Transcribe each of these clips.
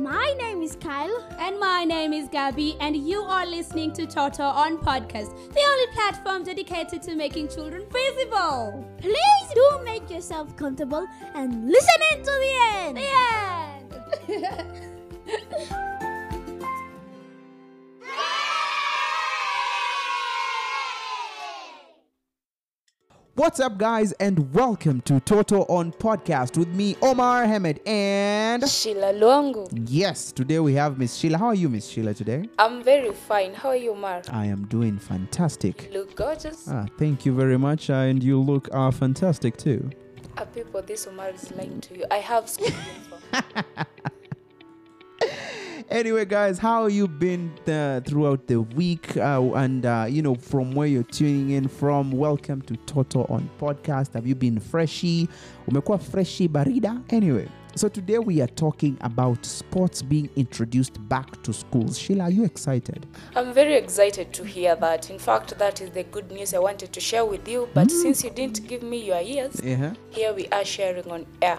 My name is Kyle. And my name is Gabby, and you are listening to Toto on Podcast, the only platform dedicated to making children visible. Please do make yourself comfortable and listen in to the end. The end. What's up, guys, and welcome to Toto on Podcast with me, Omar Ahmed, and Sheila Luangu. yes, today we have Miss Sheila. How are you, Miss Sheila, today? I'm very fine. How are you, Mar? I am doing fantastic. You look gorgeous. Ah, thank you very much, uh, and you look uh, fantastic too. Are people this Omar is lying to you? I have school. Anyway, guys, how you been uh, throughout the week? Uh, and uh, you know, from where you're tuning in from, welcome to Toto on Podcast. Have you been freshy? Umekuwa freshy barida? Anyway, so today we are talking about sports being introduced back to schools. Sheila, are you excited? I'm very excited to hear that. In fact, that is the good news I wanted to share with you. But since you didn't give me your ears, Yeah. here we are sharing on air.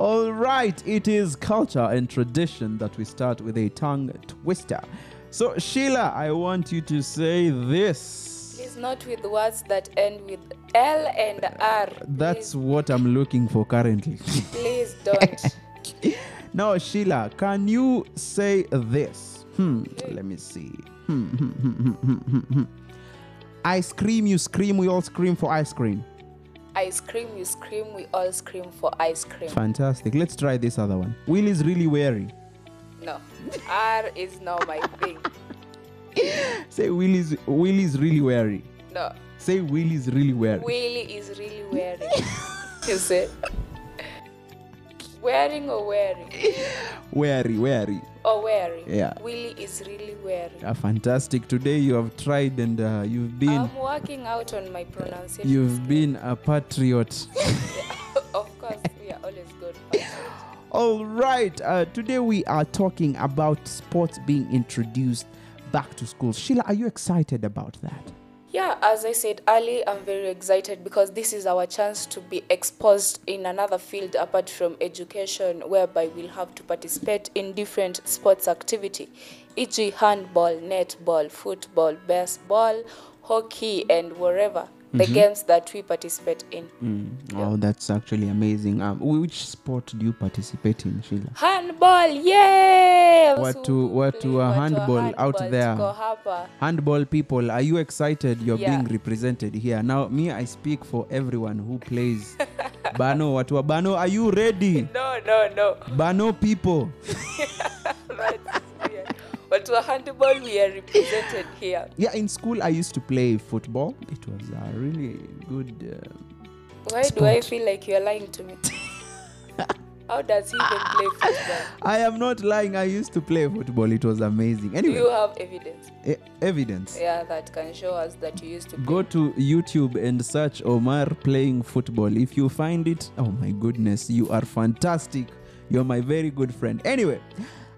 All right, it is culture and tradition that we start with a tongue twister. So, Sheila, I want you to say this. Please not with words that end with L and R. That's what I'm looking for currently. please don't. now, Sheila, can you say this? Hmm, let me see. Hmm, hmm, hmm, hmm, hmm, hmm, hmm. I scream, you scream, we all scream for ice cream. I cream, you scream, we all scream for ice cream. Fantastic. Let's try this other one. Will is really wary. No, R is not my thing. Say Will is Will is really wary. No, Say Will is really wary. Willie is really wary. you see? Wearing or wearing? Wary, wary. Or wearing? Yeah. Willie is really wearing. Ah, fantastic. Today you have tried and uh, you've been I'm working out on my pronunciation. you've skills. been a patriot. of course, we are always good. patriots. All right. Uh, today we are talking about sports being introduced back to school. Sheila, are you excited about that? Yeah, as I said earlier, I'm very excited because this is our chance to be exposed in another field apart from education, whereby we'll have to participate in different sports activity, e.g., handball, netball, football, baseball, hockey, and wherever the games that we participate in. Oh, that's actually amazing. Um, which sport do you participate in, Sheila? Handball, yeah! what to a handball out there. Handball people, are you excited you're Yeah. being represented here? Now, me, I speak for everyone who plays Bano. Watu wa Bano, are you ready? No, no, no. Bano people. But we're handball, we are represented here. Yeah, in school I used to play football. It was a really good. Uh, Why do I feel like you're lying to me? How does he even play football? I am not lying. I used to play football. It was amazing. Do Anyway, you have evidence? e- evidence. Yeah, that can show us that you used to play. Go to YouTube and search Omar playing football. If you find it, oh my goodness, you are fantastic. You're my very good friend. Anyway,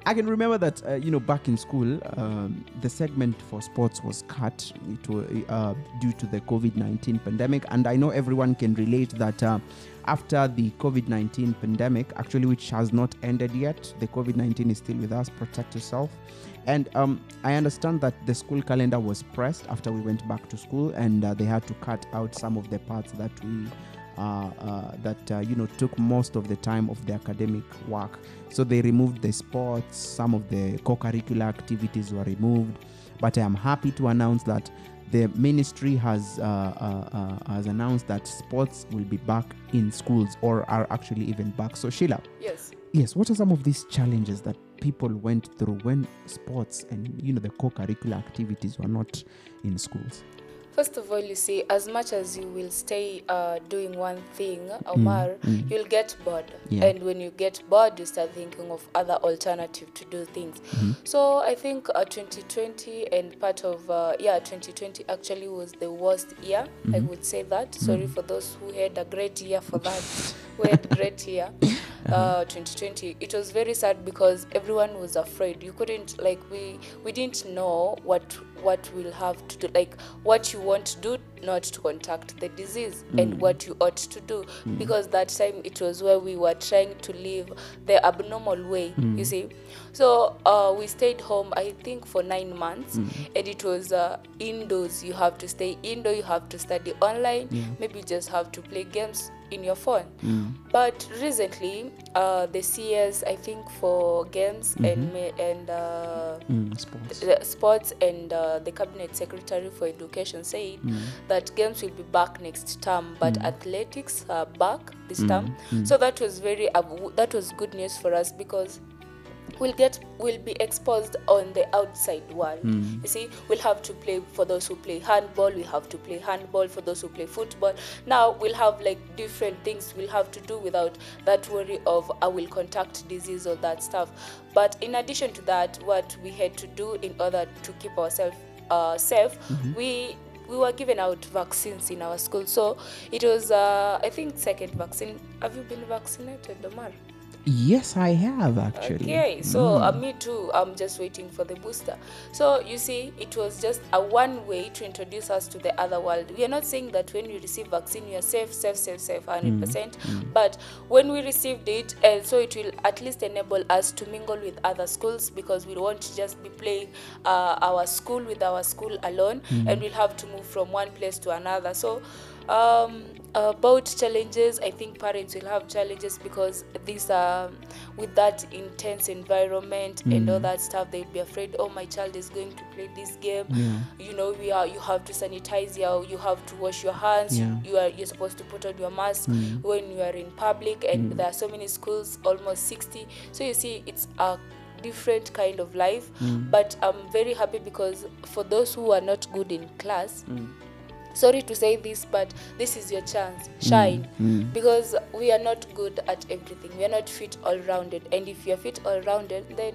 I can remember that uh, you know back in school, um, the segment for sports was cut wa- uh, due to the COVID nineteen pandemic, and I know everyone can relate that. Uh, after the COVID 19 pandemic, actually, which has not ended yet, the COVID 19 is still with us. Protect yourself. And um, I understand that the school calendar was pressed after we went back to school, and uh, they had to cut out some of the parts that we that uh, you know took most of the time of the academic work. So they removed the sports, some of the co-curricular activities were removed. But I am happy to announce that the ministry has uh, uh, uh, has announced that sports will be back in schools or are actually even back. So Sheila, Yes. yes, what are some of these challenges that people went through when sports and you know the co-curricular activities were not in schools? First of all, you see, as much as you will stay uh, doing one thing, Omar, mm. you'll get bored. Yeah. And when you get bored, you start thinking of other alternative to do things. Mm-hmm. So I think uh, 2020 and part of uh, yeah 2020 actually was the worst year. I Mm-hmm. would say that. Sorry for those who had a great year for that. who had great year. Uh-huh. Uh, 2020. It was very sad because everyone was afraid. You couldn't like we we didn't know what what we'll have to do like what you want to do not to contact the disease and what you ought to do. Because that time it was where we were trying to live the abnormal way you see. So uh, we stayed home i think for nine months and it was uh, indoors you have to stay indoor you have to study online maybe you just have to play games in your phone. But recently uh, the cs i think for games and ma- and uh, Mm, sports. sports and uh, the cabinet secretary for education said that games will be back next term but athletics are back this term. So that was very uh, that was good news for us because we'll get we'll be exposed on the outside world. You see we'll have to play for those who play handball we have to play handball for those who play football. Now we'll have like different things we'll have to do without that worry of i will contact disease or that stuff. But in addition to that what we had to do in order to keep ourselves uh, safe we we were given out vaccines in our school. So it was uh, i think second vaccine. Have you been vaccinated omar Yes, I have actually. Okay, so uh, me too. I'm just waiting for the booster. So you see, it was just a one way to introduce us to the other world. We are not saying that when you receive vaccine you are safe, safe, safe, safe, hundred percent. But when we received it, uh, so it will at least enable us to mingle with other schools because we won't just be playing uh, our school with our school alone, and we'll have to move from one place to another. So um, about challenges i think parents will have challenges because these are with that intense environment and all that stuff They'd be afraid oh my child is going to play this game. You know we are you have to sanitize your you have to wash your hands. Yeah. you are you're supposed to put on your mask when you are in public and there are so many schools almost 60 so you see it's a different kind of life. But i'm very happy because for those who are not good in class sorry to say this but this is your chance shine because we are not good at everything we are not fit all rounded and if you're fit all rounded then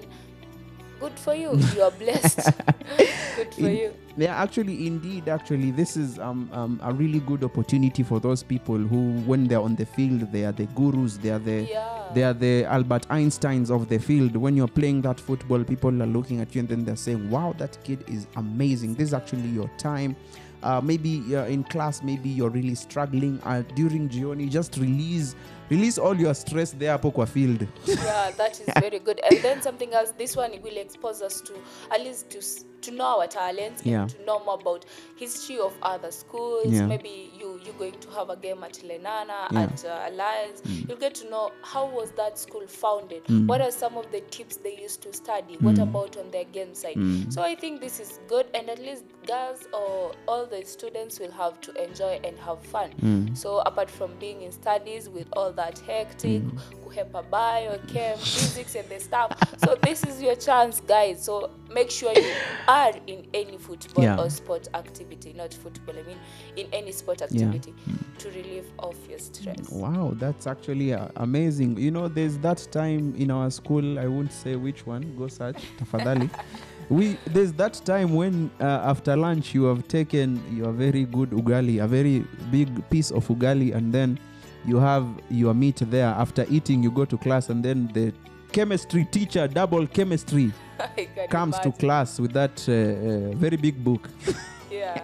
good for you you are blessed good for you Yeah, actually, indeed, actually, this is um, um, a really good opportunity for those people who, when they're on the field, they are the gurus, they are the Yeah. they are the Albert Einsteins of the field. When you're playing that football, people are looking at you and then they're saying, "Wow, that kid is amazing." This is actually your time. Uh, maybe uh, in class, maybe you're really struggling. Uh, during Gioni, just release release all your stress there, hapo kwa field. yeah that is very good and then something else this one will expose us to at least to to know our talents Yeah. and to know more about history of other schools Yeah. maybe you you're going to have a game at lenana Yeah. at uh, alliance you'll get to know how was that school founded what are some of the tips they used to study what about on their game side so i think this is good and at least girls or all the students will have to enjoy and have fun. So apart from being in studies with all that hectic kuhepa bio chem physics and the stuff so this is your chance guys. So make sure you are in any football Yeah. or sport activity not football i mean in any sport activity to relieve off your stress. Wow, that's actually uh, amazing. You know, there's that time in our school, I won't say which one, go search, tafadhali. we There's that time when uh, after lunch you have taken your very good ugali, a very big piece of ugali, and then you have your meat there. After eating, you go to class, and then the chemistry teacher, double chemistry, comes to class with that uh, uh, very big book. yeah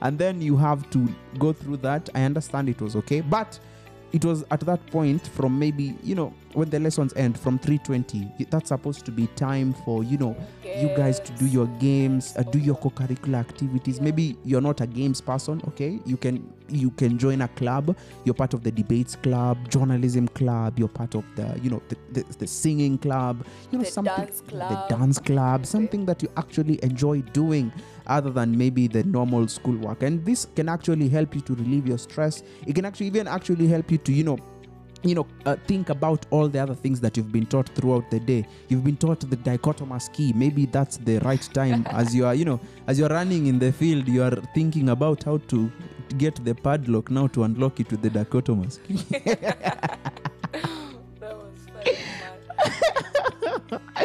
and then you have to go through that i understand it was okay but it was at that point from maybe you know when the lessons end from 320 that's supposed to be time for you know you guys to do your games uh, do your co-curricular activities. Maybe you're not a games person okay? You can you can join a club. You're part of the debates club journalism club. You're part of the you know the, the, the singing club. You know The something dance the dance club something that you actually enjoy doing other than maybe the normal schoolwork. And this can actually help you to relieve your stress. It can actually even actually help you to you know you know uh, think about all the other things that you've been taught throughout the day. You've been taught the dichotomous key. Maybe that's the right time. As you are you know as you're running in the field you are thinking about how to get the padlock now to unlock it with the dichotomous key. That was funny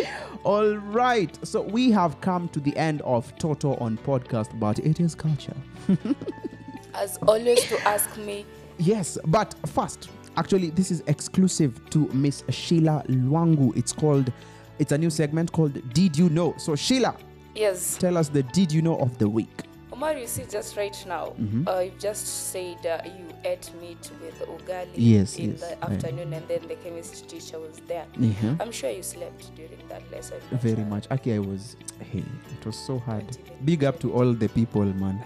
all right. So we have come to the end of toto on podcast but it is culture. As always to ask me. Yes, but first, actually, this is exclusive to Miss Sheila Lwangu. It's called, it's a new segment called Did You Know? So, Sheila, yes tell us the Did You Know of the week. Omar, you see, just right now, Mhm. uh, you just said uh, you ate meat with ugali Yes, in yes, the afternoon, and then the chemistry teacher was there. Yeah. I'm sure you slept during that lesson. Very uh, much. Actually, I was. Hey, it was so hard. Big up to all the people, man.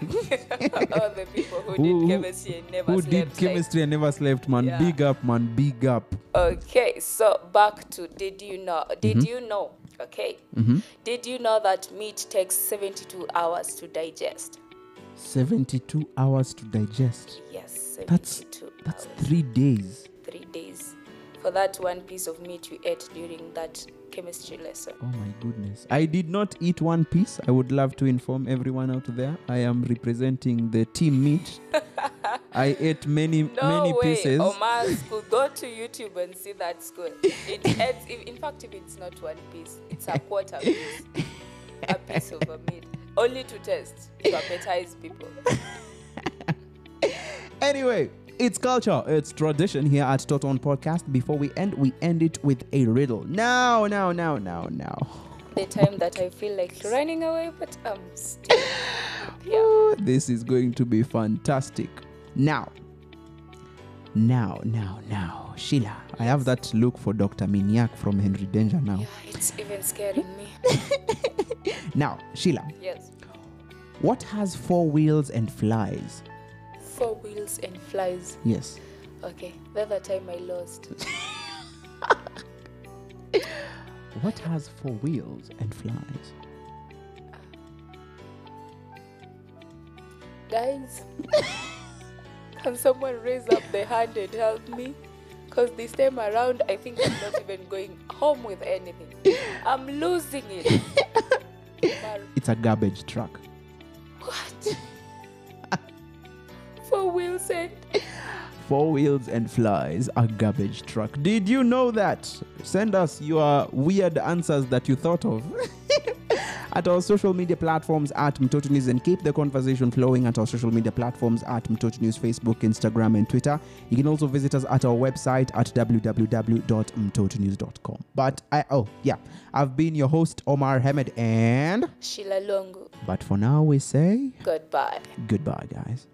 all the people who, Who- who- did chemistry and never Who slept. did like- and never slept, man. Yeah. Big up, man. Big up. Okay, so back to did you know? Did Mhm. you know? Okay, hmm did you know that meat takes 72 hours to digest? 72 hours to digest. Yes, That's- 72 That's hours. three days. three days for that one piece of meat you ate during that chemistry lesson. Oh my goodness. I did not eat one piece. I would love to inform everyone out there. I am representing the team meat. I ate many, No many way. pieces. Omar school. Go to YouTube and see that school. It if, in fact, if it's not one piece, it's a quarter piece. a piece of a meat. Only to test, to appetize people. Anyway, it's culture, it's tradition here at Toton Podcast. Before we end, we end it with a riddle. Now, now, now, now, now. The time that I feel like running away, but I'm still. Ooh, this is going to be fantastic. Now, now, now, now, Sheila, I have that look for Dr. Minyak from Henry Danger now. Yeah, it's even scaring me. Now, Sheila, Yes. what has four wheels and flies? Four wheels and flies. Yes. Okay, the other time I lost. What has four wheels and flies? Guys, can someone raise up the hand and help me? Because this time around, I think I'm not even going home with anything. I'm losing it. It's a garbage truck. what? Four wheels and Four wheels and flies, a garbage truck. Did you know that? Send us your weird answers that you thought of. at our social media platforms at Mtoto News and keep the conversation flowing at our social media platforms at Mtoto News, Facebook, Instagram, and Twitter. You can also visit us at our website at www.mtotonews.com. But I, oh, yeah, I've been your host, Omar Hamed, and Sheila Longo. but for now, we say Goodbye. goodbye, guys.